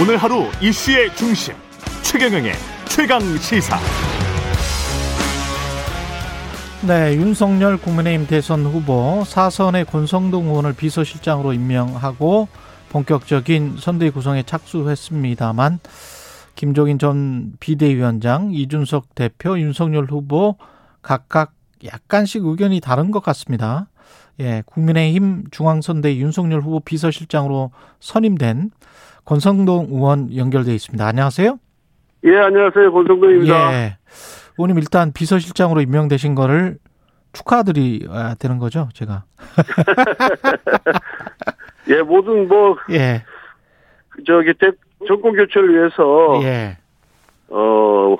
오늘 하루 이슈의 중심 최경영의 최강 시사. 네, 윤석열 국민의힘 대선 후보 사선의 권성동 의원을 비서실장으로 임명하고 본격적인 선대위 구성에 착수했습니다만 김종인 전 비대위원장, 이준석 대표, 윤석열 후보 각각 약간씩 의견이 다른 것 같습니다. 예, 국민의힘 중앙선대위 윤석열 후보 비서실장으로 선임된 권성동 의원 연결돼 있습니다. 안녕하세요. 예, 안녕하세요. 권성동입니다. 예. 의원님 일단 비서실장으로 임명되신 거를 축하드려야 되는 거죠, 제가. 예, 모든 뭐 예. 저기 대, 정권 교체를 위해서 예. 어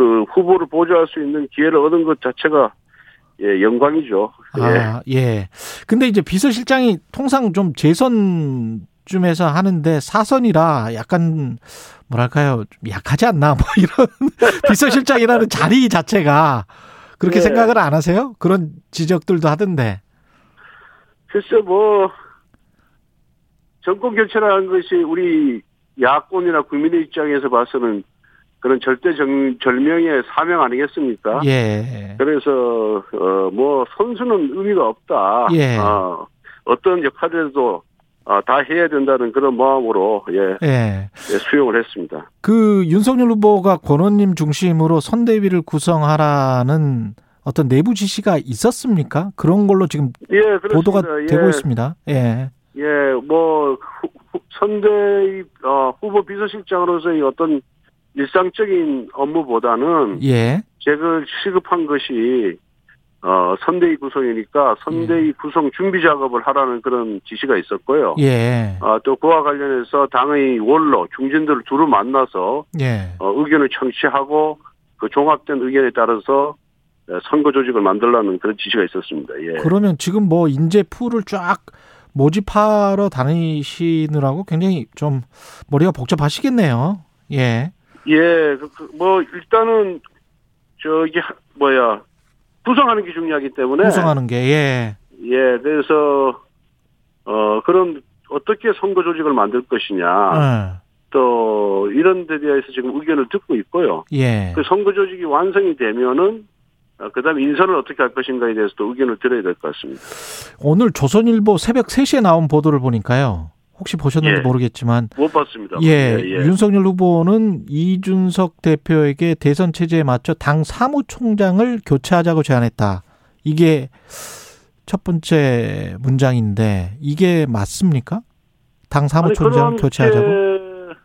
그 후보를 보좌할 수 있는 기회를 얻은 것 자체가 예, 영광이죠. 예. 아, 예. 근데 이제 비서실장이 통상 좀 재선쯤에서 하는데 사선이라 약간 뭐랄까요? 좀 약하지 않나? 뭐 이런 비서실장이라는 자리 자체가 그렇게 예. 생각을 안 하세요? 그런 지적들도 하던데. 글쎄 뭐 정권 교체라는 것이 우리 야권이나 국민의 입장에서 봐서는 그런 절대 정, 절명의 사명 아니겠습니까? 예. 그래서 어 뭐 선수는 의미가 없다. 예. 어, 어떤 역할이라도 어, 다 해야 된다는 그런 마음으로 예, 예. 예, 수용을 했습니다. 그 윤석열 후보가 권원님 중심으로 선대위를 구성하라는 어떤 내부 지시가 있었습니까? 그런 걸로 지금 예. 보도가 예, 되고 있습니다. 예. 예, 뭐 선대위 어, 후보 비서실장으로서의 어떤 일상적인 업무보다는 예. 제가 시급한 것이 어, 선대위 구성이니까 선대위 구성 준비 작업을 하라는 그런 지시가 있었고요. 예. 아, 또 그와 관련해서 당의 원로 중진들을 두루 만나서 예. 어, 의견을 청취하고 그 종합된 의견에 따라서 어, 선거 조직을 만들라는 그런 지시가 있었습니다. 예. 그러면 지금 뭐 인재 풀을 쫙 모집하러 다니시느라고 굉장히 좀 머리가 복잡하시겠네요. 예. 예, 그, 그, 뭐 일단은 저기 하- 뭐야 구성하는 게 중요하기 때문에 구성하는 게 예. 예, 그래서 어 그런 어떻게 선거 조직을 만들 것이냐 어. 또 이런 데 대해서 지금 의견을 듣고 있고요. 예. 그 선거 조직이 완성이 되면은 어, 그다음에 인선을 어떻게 할 것인가에 대해서도 의견을 들어야 될 것 같습니다. 오늘 조선일보 새벽 3시에 나온 보도를 보니까요. 혹시 보셨는지 예. 모르겠지만 못 봤습니다. 예, 윤석열 후보는 이준석 대표에게 대선 체제에 맞춰 당 사무총장을 교체하자고 제안했다. 이게 첫 번째 문장인데 이게 맞습니까? 당 사무총장 아니, 교체하자고? 그렇게-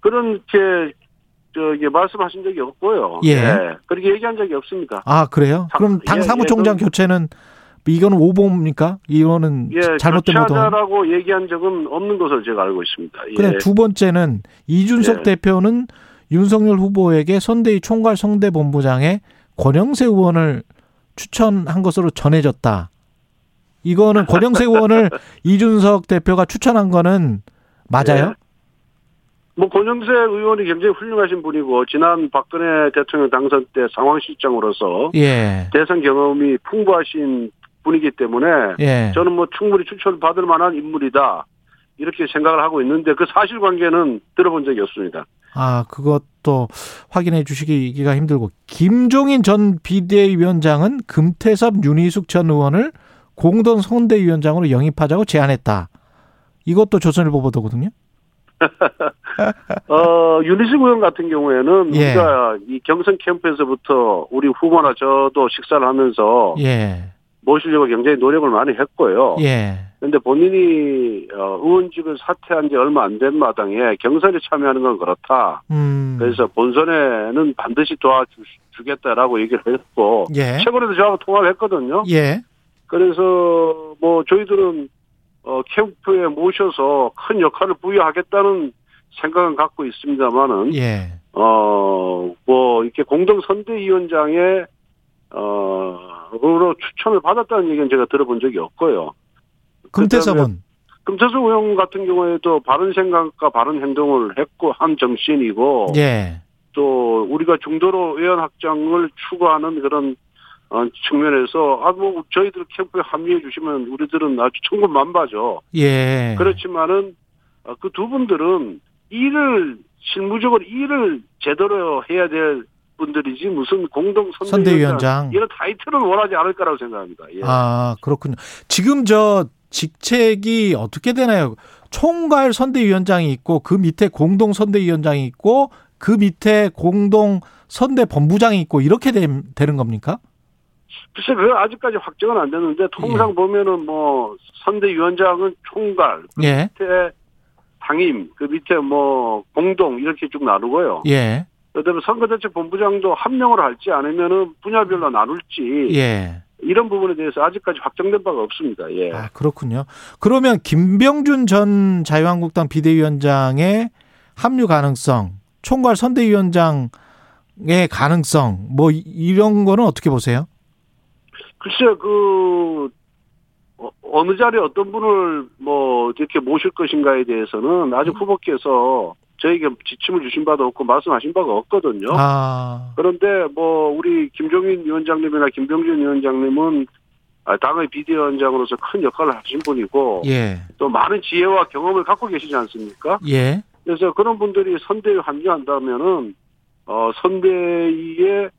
그렇게 저기 말씀하신 적이 없고요. 예. 그렇게 얘기한 적이 없습니다. 아 그래요? 당- 그럼 당 예, 사무총장 예, 그럼- 교체는 이거는 오보입니까? 이거는 예, 잘못된. 교체하자라고 얘기한 적은 없는 것으로 제가 알고 있습니다. 예. 그다음 두 번째는 이준석 예. 대표는 윤석열 후보에게 선대위 총괄 성대본부장에 권영세 의원을 추천한 것으로 전해졌다. 이거는 권영세 의원을 이준석 대표가 추천한 거는 맞아요? 예. 뭐 권영세 의원이 굉장히 훌륭하신 분이고 지난 박근혜 대통령 당선 때 상황실장으로서 예. 대선 경험이 풍부하신 분이기 때문에 예. 저는 뭐 충분히 추천을 받을 만한 인물이다 이렇게 생각을 하고 있는데 그 사실관계는 들어본 적이 없습니다. 아, 그것도 확인해 주시기가 힘들고 김종인 전 비대위원장은 금태섭 윤희숙 전 의원을 공동 선대위원장으로 영입하자고 제안했다. 이것도 조선일보 보도거든요. 어, 윤희숙 의원 같은 경우에는 예. 우리가 이 경선 캠프에서부터 우리 후보나 저도 식사를 하면서 예. 모시려고 굉장히 노력을 많이 했고요. 예. 그런데 본인이 어, 의원직을 사퇴한 지 얼마 안 된 마당에 경선에 참여하는 건 그렇다. 음. 그래서 본선에는 반드시 도와주겠다라고 얘기를 했고 예. 최근에도 저하고 통화를 했거든요. 예. 그래서 뭐 저희들은 어, 캠프에 모셔서 큰 역할을 부여하겠다는 생각은 갖고 있습니다만은 예. 어, 뭐, 이렇게 공동 선대위원장의, 어, 으로 추천을 받았다는 얘기는 제가 들어본 적이 없고요. 금태섭은 금태수 의원 같은 경우에도 바른 생각과 바른 행동을 했고, 한 정치인이고, 예. 또, 우리가 중도로 의원 확장을 추구하는 그런, 어, 측면에서, 아, 뭐, 저희들 캠프에 합류해 주시면 우리들은 아주 천군만마죠. 예. 그렇지만은, 그 두 분들은 일을 실무적으로 일을 제대로 해야 될 분들이지 무슨 공동 선대위원장. 이런 타이틀은 원하지 않을 거라고 생각합니다. 예. 아, 그렇군요. 지금 저 직책이 어떻게 되나요? 총괄 선대위원장이 있고 그 밑에 공동 선대위원장이 있고 그 밑에 공동 선대 본부장이 있고 이렇게 되, 는 겁니까? 글쎄 그 아직까지 확정은 안 됐는데 통상 예. 보면은 뭐 선대위원장은 총괄 그 예. 밑에 상임 그 밑에 뭐 공동 이렇게 쭉 나누고요. 예. 그다음에 선거대책본부장도 한 명으로 할지 아니면은 분야별로 나눌지 예. 이런 부분에 대해서 아직까지 확정된 바가 없습니다. 예. 아, 그렇군요. 그러면 김병준 전 자유한국당 비대위원장의 합류 가능성, 총괄 선대위원장의 가능성, 뭐 이- 이런 거는 어떻게 보세요? 글쎄 그 어, 어느 자리에 어떤 분을 뭐 이렇게 모실 것인가에 대해서는 아직 후보께서 저에게 지침을 주신 바도 없고 말씀하신 바가 없거든요. 아, 그런데 뭐 우리 김종인 위원장님이나 김병준 위원장님은 아, 당의 비대위원장으로서 큰 역할을 하신 분이고 예, 또 많은 지혜와 경험을 갖고 계시지 않습니까? 예, 그래서 그런 분들이 선대에 합류한다면은 어 선대위의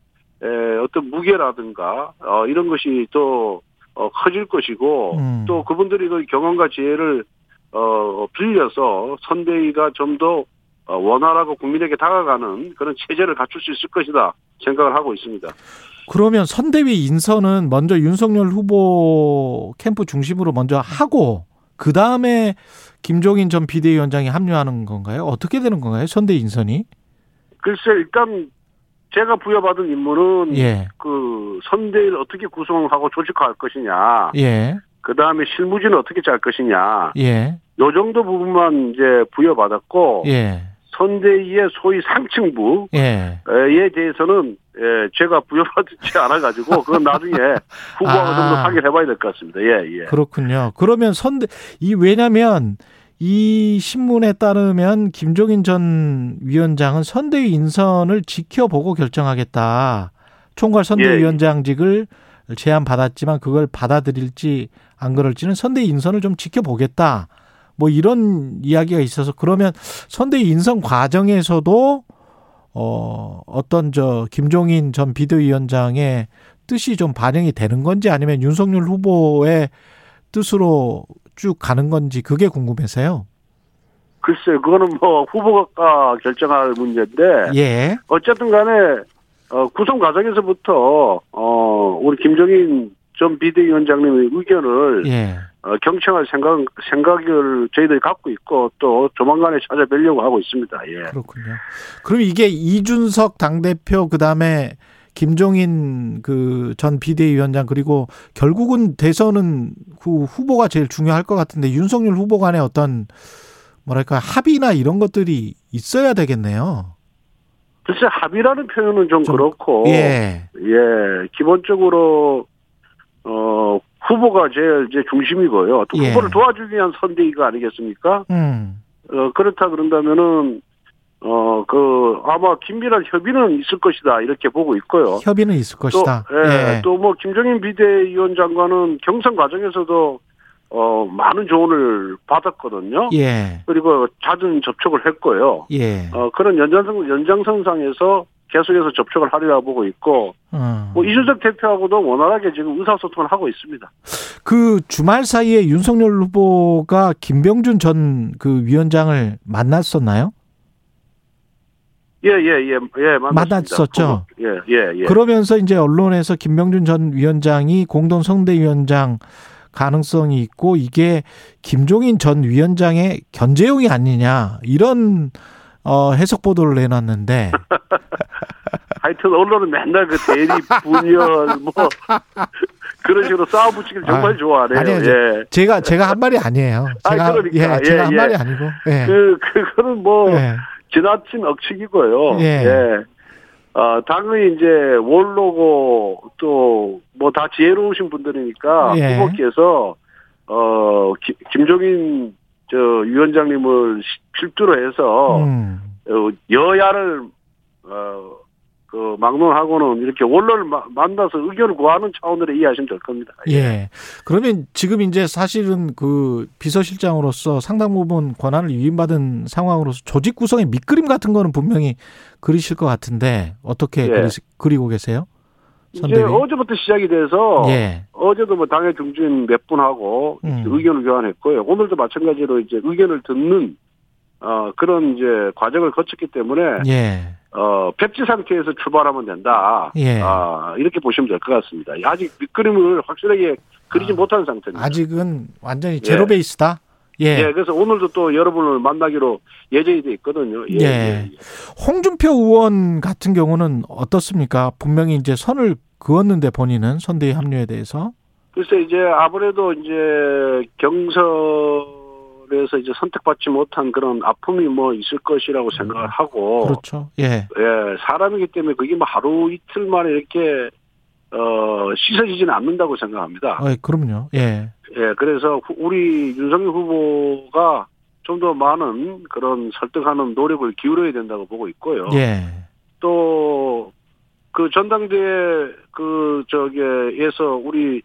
에, 어떤 무게라든가 어 이런 것이 또 어, 커질 것이고 음. 또 그분들이 그 경험과 지혜를 어 빌려서 선대위가 좀더 어, 원활하고 국민에게 다가가는 그런 체제를 갖출 수 있을 것이다 생각을 하고 있습니다. 그러면 선대위 인선은 먼저 윤석열 후보 캠프 중심으로 먼저 하고 그 다음에 김종인 전 비대위원장이 합류하는 건가요? 어떻게 되는 건가요? 선대 인선이? 글쎄 일단 제가 부여받은 임무는 예, 그 선대위를 어떻게 구성하고 조직화할 것이냐, 예, 그 다음에 실무진을 어떻게 짤 것이냐, 예, 요 정도 부분만 이제 부여받았고 예, 선대위의 소위 상층부에 예. 대해서는 예, 제가 부여받지 않아가지고 그건 나중에 후보하고 아. 좀더 상의해봐야 될 것 같습니다. 예, 예. 그렇군요. 그러면 선대 이 왜냐면 이 신문에 따르면 김종인 전 위원장은 선대위 인선을 지켜보고 결정하겠다. 총괄 선대위원장직을 제안 받았지만 그걸 받아들일지 안 그럴지는 선대위 인선을 좀 지켜보겠다. 뭐 이런 이야기가 있어서 그러면 선대위 인선 과정에서도 어 어떤 저 김종인 전 비대위원장의 뜻이 좀 반영이 되는 건지 아니면 윤석열 후보의 뜻으로 쭉 가는 건지 그게 궁금해서요. 글쎄, 그거는 뭐 후보가 결정할 문제인데 예. 어쨌든 간에 어, 구성 과정에서부터 어, 우리 김정인 전 비대위원장님의 의견을 예. 어, 경청할 생각 생각을 저희들이 갖고 있고 또 조만간에 찾아뵈려고 하고 있습니다. 예. 그렇군요. 그럼 이게 이준석 당대표 그다음에 김종인 그 전 비대위원장 그리고 결국은 대선은 그 후보가 제일 중요할 것 같은데 윤석열 후보 간에 어떤 뭐랄까 합의나 이런 것들이 있어야 되겠네요. 글쎄 합의라는 표현은 좀, 좀, 그렇고 예. 예, 기본적으로 어 후보가 제일 이제 중심이고요. 또 예. 후보를 도와주기 위한 선대위가 아니겠습니까? 음. 어 그렇다 그런다면은 어 그 아마 긴밀한 협의는 있을 것이다 이렇게 보고 있고요. 협의는 있을 것이다. 또, 예, 예. 또 뭐 김정인 비대위원장과는 경선 과정에서도 어 많은 조언을 받았거든요. 예. 그리고 잦은 접촉을 했고요. 예. 어 그런 연장선 연장선상에서 계속해서 접촉을 하리라 보고 있고 어. 뭐 이준석 대표하고도 원활하게 지금 의사소통을 하고 있습니다. 그 주말 사이에 윤석열 후보가 김병준 전 그 위원장을 만났었나요? 예예예 예, 예, 만났습니다. 만났었죠? 예예 예. 그러면서 이제 언론에서 김병준 전 위원장이 공동 선대위원장 가능성이 있고 이게 김종인 전 위원장의 견제용이 아니냐 이런 어 해석 보도를 내놨는데 하여튼 언론은 맨날 그 대리 분열 뭐 그런 식으로 쌓아붙이기를 정말 아, 좋아하네요. 아니요, 예. 제가 제가 한 말이 아니에요. 아, 제가 그러니까. 예, 제가 예, 한 예. 말이 아니고 예. 그 그거는 뭐 예. 지나친 억측이고요. 예. 예. 어, 당의 이제 원로고 또 뭐 다 지혜로우신 분들이니까 예. 후보께서 어 기- 김종인 저 위원장님을 시- 필두로 해서 음. 어, 여야를 어 그 막론하고는 이렇게 마- 만나서 의견을 구하는 차원으로 이해하시면 될 겁니다. 예. 그러면 지금 이제 사실은 그 비서실장으로서 상당 부분 권한을 위임받은 상황으로서 조직 구성의 밑그림 같은 거는 분명히 그리실 것 같은데 어떻게 예. 그리, 그리고 계세요? 이제 선대위. 어제부터 시작이 돼서 예. 어제도 뭐 당의 중진 몇 분하고 음. 의견을 교환했고요. 오늘도 마찬가지로 이제 의견을 듣는 어 그런 이제 과정을 거쳤기 때문에 예. 어 백지 상태에서 출발하면 된다. 예. 아 이렇게 보시면 될 것 같습니다. 아직 밑그림을 확실하게 그리지 아, 못한 상태입니다. 아직은 완전히 제로 베이스다. 예. 예, 그래서 오늘도 또 여러분을 만나기로 예정이 돼 있거든요. 예, 예. 예. 홍준표 의원 같은 경우는 어떻습니까? 분명히 이제 선을 그었는데 본인은 선대위 합류에 대해서. 글쎄 이제 아무래도 이제 경선 에서 이제 선택받지 못한 그런 아픔이 뭐 있을 것이라고 생각을 하고 그렇죠. 예. 예, 사람이기 때문에 그게 뭐 하루 이틀 만에 이렇게 어 씻어지지는 않는다고 생각합니다. 어, 그럼요. 예. 예, 그래서 후- 우리 윤석열 후보가 좀 더 많은 그런 설득하는 노력을 기울여야 된다고 보고 있고요. 예. 또 그 전당대회 그 저기에서 우리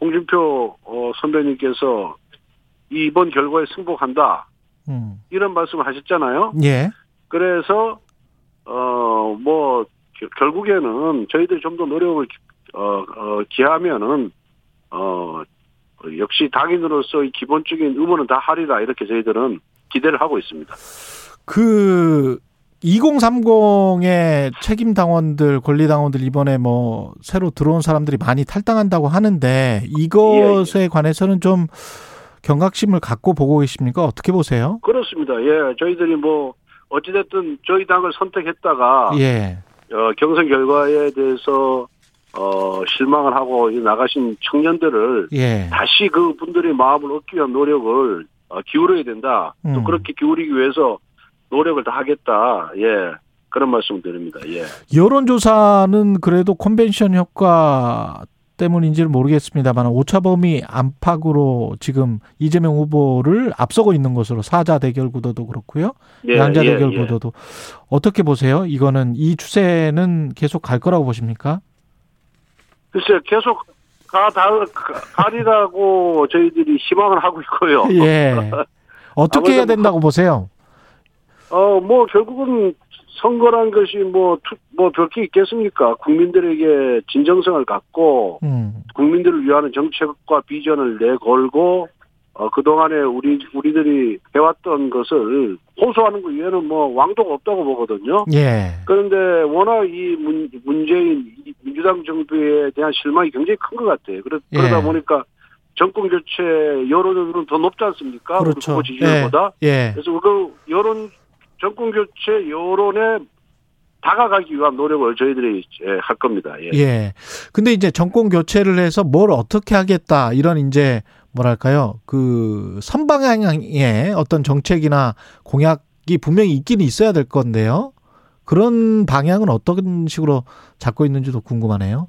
홍준표 어, 선배님께서 이번 결과에 승복한다 음. 이런 말씀을 하셨잖아요. 예. 그래서 어 뭐 결국에는 저희들이 좀 더 노력을 기- 어, 어, 기하면은 어 역시 당인으로서의 기본적인 의무는 다 하리라 이렇게 저희들은 기대를 하고 있습니다. 그 2030의 책임 당원들, 권리 당원들 이번에 뭐 새로 들어온 사람들이 많이 탈당한다고 하는데 이것에 관해서는 좀 경각심을 갖고 보고 계십니까? 어떻게 보세요? 그렇습니다. 예, 저희들이 뭐 어찌됐든 저희 당을 선택했다가 예. 어, 경선 결과에 대해서 어, 실망을 하고 나가신 청년들을 예. 다시 그 분들의 마음을 얻기 위한 노력을 어, 기울여야 된다. 또 음. 그렇게 기울이기 위해서 노력을 다 하겠다. 예. 그런 말씀 드립니다. 예. 여론조사는 그래도 컨벤션 효과 때문인지는 모르겠습니다만 오차범위 안팎으로 지금 이재명 후보를 앞서고 있는 것으로 사자 대결 구도도 그렇고요. 예, 양자 예, 대결 예. 구도도 어떻게 보세요? 이거는 이 추세는 계속 갈 거라고 보십니까? 글쎄요, 계속 가, 다, 가- 가리라고 저희들이 희망을 하고 있고요. 예. 어떻게 해야 된다고 보세요? 어, 뭐, 결국은 선거란 것이 뭐, 투, 뭐, 별게 있겠습니까? 국민들에게 진정성을 갖고, 음. 국민들을 위한 정책과 비전을 내걸고, 어, 그동안에 우리, 우리들이 해왔던 것을 호소하는 것 외에는 뭐, 왕도가 없다고 보거든요. 예. 그런데 워낙 이 문, 문재인, 이 민주당 정부에 대한 실망이 굉장히 큰 것 같아요. 그러, 예. 그러다 보니까 정권 교체 여론은 더 높지 않습니까? 그렇죠. 후보 지지율보다. 예. 그래서 그 여론 정권 교체 여론에 다가가기 위한 노력을 저희들이 예, 할 겁니다. 예. 예. 근데 이제 정권 교체를 해서 뭘 어떻게 하겠다 이런 이제 뭐랄까요 그 선방향의 어떤 정책이나 공약이 분명히 있기는 있어야 될 건데요. 그런 방향은 어떤 식으로 잡고 있는지도 궁금하네요.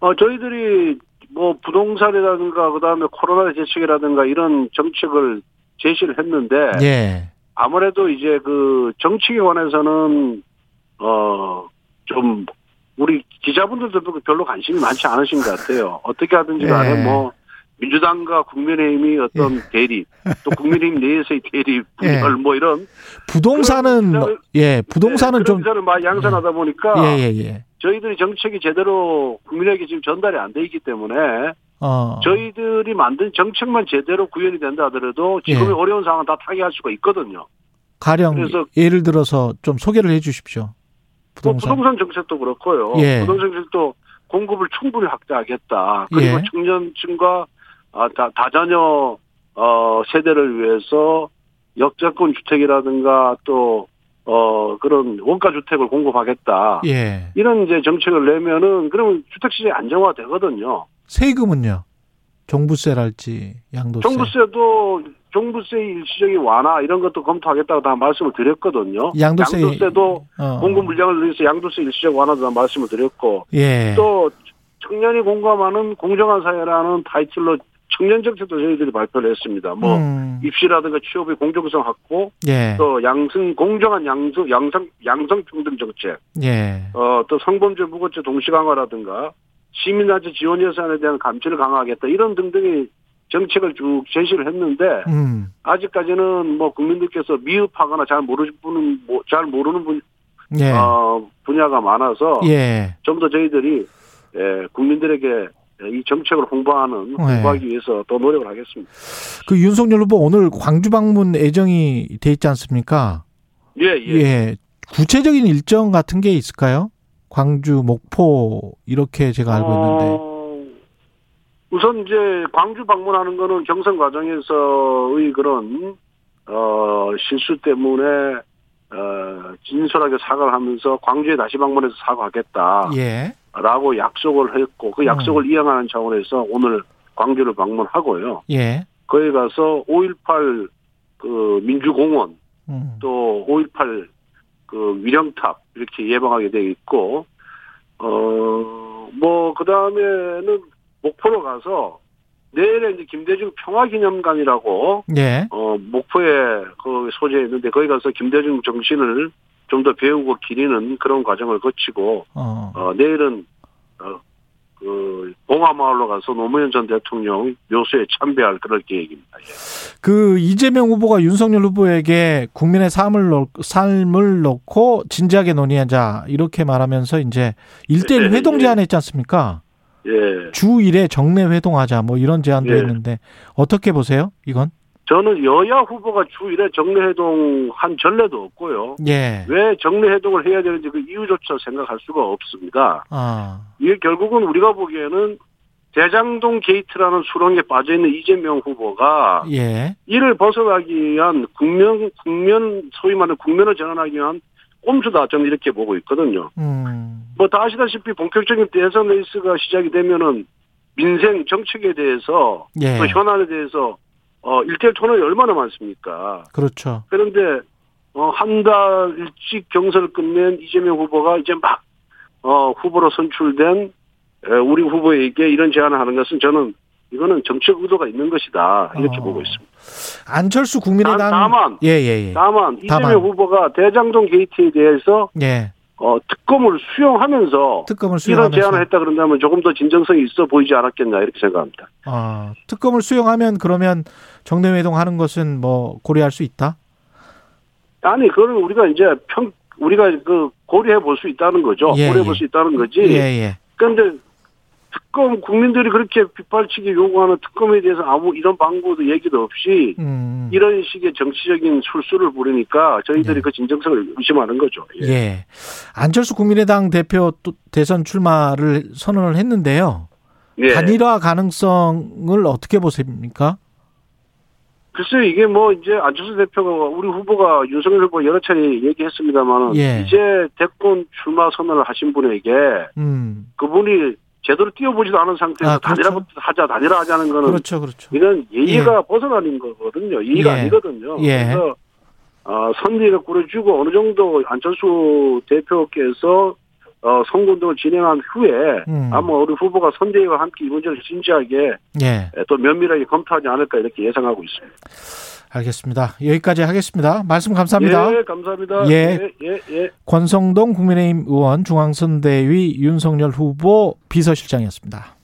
어, 저희들이 뭐 부동산이라든가 그다음에 코로나 대책이라든가 이런 정책을 제시를 했는데 예. 아무래도 이제 그 정치에 관해서는 어 좀 우리 기자분들도 별로 관심이 많지 않으신 것 같아요. 어떻게 하든지 간에 예. 뭐 민주당과 국민의힘이 어떤 대립, 또 국민의힘 내에서의 대립, 예. 분열 뭐 이런 부동산은 그런 뭐- 예 부동산은 네, 좀 기사를 많이 양산하다 보니까 예예 예. 저희들이 정책이 제대로 국민에게 지금 전달이 안 돼 있기 때문에 어. 저희들이 만든 정책만 제대로 구현이 된다 하더라도 지금의 예. 어려운 상황 다 타개할 수가 있거든요. 가령 그래서- 예를 들어서 좀 소개를 해 주십시오. 뭐 부동산. 부동산 정책도 그렇고요. 예. 부동산 정책도 공급을 충분히 확대하겠다. 그리고 예. 청년층과 아, 다, 다자녀 어, 세대를 위해서 역세권 주택이라든가 또 어, 그런 원가 주택을 공급하겠다. 예. 이런 이제 정책을 내면은 그러면 주택 시장이 안정화 되거든요. 세금은요. 종부세랄지 양도세. 종부세도 종부세 일시적인 완화 이런 것도 검토하겠다고 다 말씀을 드렸거든요. 양도세 양도세도 어. 공급 물량을 늘려서 양도세 일시적 완화도 다 말씀을 드렸고 예. 또 청년이 공감하는 공정한 사회라는 타이틀로 청년 정책도 저희들이 발표를 했습니다. 뭐 음. 입시라든가 취업의 공정성 확보, 예. 또 양성 공정한 양성 양성 양성 평등 정책, 예. 어, 또 성범죄 무고죄 동시 강화라든가 시민단체 지원 예산에 대한 감시를 강화하겠다 이런 등등의 정책을 쭉 제시를 했는데 음. 아직까지는 뭐 국민들께서 미흡하거나 잘 모르는 분은 뭐- 잘 모르는 분 예. 어, 분야가 많아서 예. 좀더 저희들이 예, 국민들에게 이 정책을 홍보하는 네. 홍보하기 위해서 더 노력을 하겠습니다. 그 윤석열 후보 오늘 광주 방문 예정이 돼 있지 않습니까? 예, 예. 예. 구체적인 일정 같은 게 있을까요? 광주, 목포 이렇게 제가 알고 있는데. 어, 우선 이제 광주 방문하는 거는 경선 과정에서의 그런 어 실수 때문에 어 진솔하게 사과를 하면서 광주에 다시 방문해서 사과하겠다. 예. 라고 약속을 했고 그 약속을 이행하는 차원에서 오늘 광주를 방문하고요. 예. 거기 가서 5.18 그 민주공원 음. 또5.18 그 위령탑 이렇게 예방하게 돼 있고 어뭐 그다음에는 목포로 가서 내일에 이제 김대중 평화기념관이라고 예. 어 목포에 그 소재에 있는데 거기 가서 김대중 정신을 좀 더 배우고 기리는 그런 과정을 거치고 어. 어, 내일은, 어, 그, 봉화마을로 가서 노무현 전 대통령 묘소에 참배할 그럴 계획입니다. 예. 그 이재명 후보가 윤석열 후보에게 국민의 삶을 놓, 삶을 놓고 진지하게 논의하자 이렇게 말하면서 이제 일대일 예, 회동 예. 제안했지 않습니까? 예. 주 1회 정례 회동하자 뭐 이런 제안도 예. 했는데 어떻게 보세요? 이건? 저는 여야 후보가 주 1회 정례회동 한 전례도 없고요. 예. 왜 정례회동을 해야 되는지 그 이유조차 생각할 수가 없습니다. 아. 이게 결국은 우리가 보기에는 대장동 게이트라는 수렁에 빠져있는 이재명 후보가 예. 이를 벗어나기 위한 국면, 국면, 소위 말하는 국면을 전환하기 위한 꼼수다. 저는 이렇게 보고 있거든요. 음. 뭐다 아시다시피 본격적인 대선 레이스가 시작이 되면은 민생 정책에 대해서 예. 또 현안에 대해서 어 일대일 토론이 얼마나 많습니까? 그렇죠. 그런데 어 한 달 일찍 경선을 끝낸 이재명 후보가 이제 막 어 후보로 선출된 에, 우리 후보에게 이런 제안을 하는 것은 저는 이거는 정책 의도가 있는 것이다 이렇게 어. 보고 있습니다. 안철수 국민의당 다- 다만 예, 예, 예. 다만 이재명 다만. 후보가 대장동 게이트에 대해서 예. 어 특검을 수용하면서 특검을 이런 수용하면서 제안을 했다 그런다면 조금 더 진정성이 있어 보이지 않았겠나 이렇게 생각합니다. 아, 특검을 수용하면 그러면 정례 회동 하는 것은 뭐 고려할 수 있다? 아니 그거는 우리가 이제 평 우리가 그 고려해 볼 수 있다는 거죠. 예, 고려해 예. 볼수 있다는 거지. 예, 예. 그런데 특검 국민들이 그렇게 빗발치게 요구하는 특검에 대해서 아무 이런 방법도 얘기도 없이 음. 이런 식의 정치적인 술수를 부리니까 저희들이 네. 그 진정성을 의심하는 거죠. 예. 예. 안철수 국민의당 대표 또 대선 출마를 선언을 했는데요. 예. 단일화 가능성을 어떻게 보십니까? 글쎄요, 이게 뭐 이제 안철수 대표가 우리 후보가 윤석열 후보 여러 차례 얘기했습니다만 예. 이제 대권 출마 선언을 하신 분에게 음. 그분이 제대로 뛰어보지도 않은 상태에서 아, 그렇죠. 단일화 하자 단일화 하자는 거는 그렇죠, 그렇죠. 이건 예의가 벗어나는 거거든요. 예의가 예. 아니거든요. 예. 그래서 어, 선대가 꾸려주고 어느 정도 안철수 대표께서 어, 선거운동을 진행한 후에 음. 아마 우리 후보가 선대위와 함께 이 문제를 진지하게 예. 또 면밀하게 검토하지 않을까 이렇게 예상하고 있습니다. 알겠습니다. 여기까지 하겠습니다. 말씀 감사합니다. 예, 감사합니다. 예. 예, 예, 예. 권성동 국민의힘 의원 중앙선대위 윤석열 후보 비서실장이었습니다.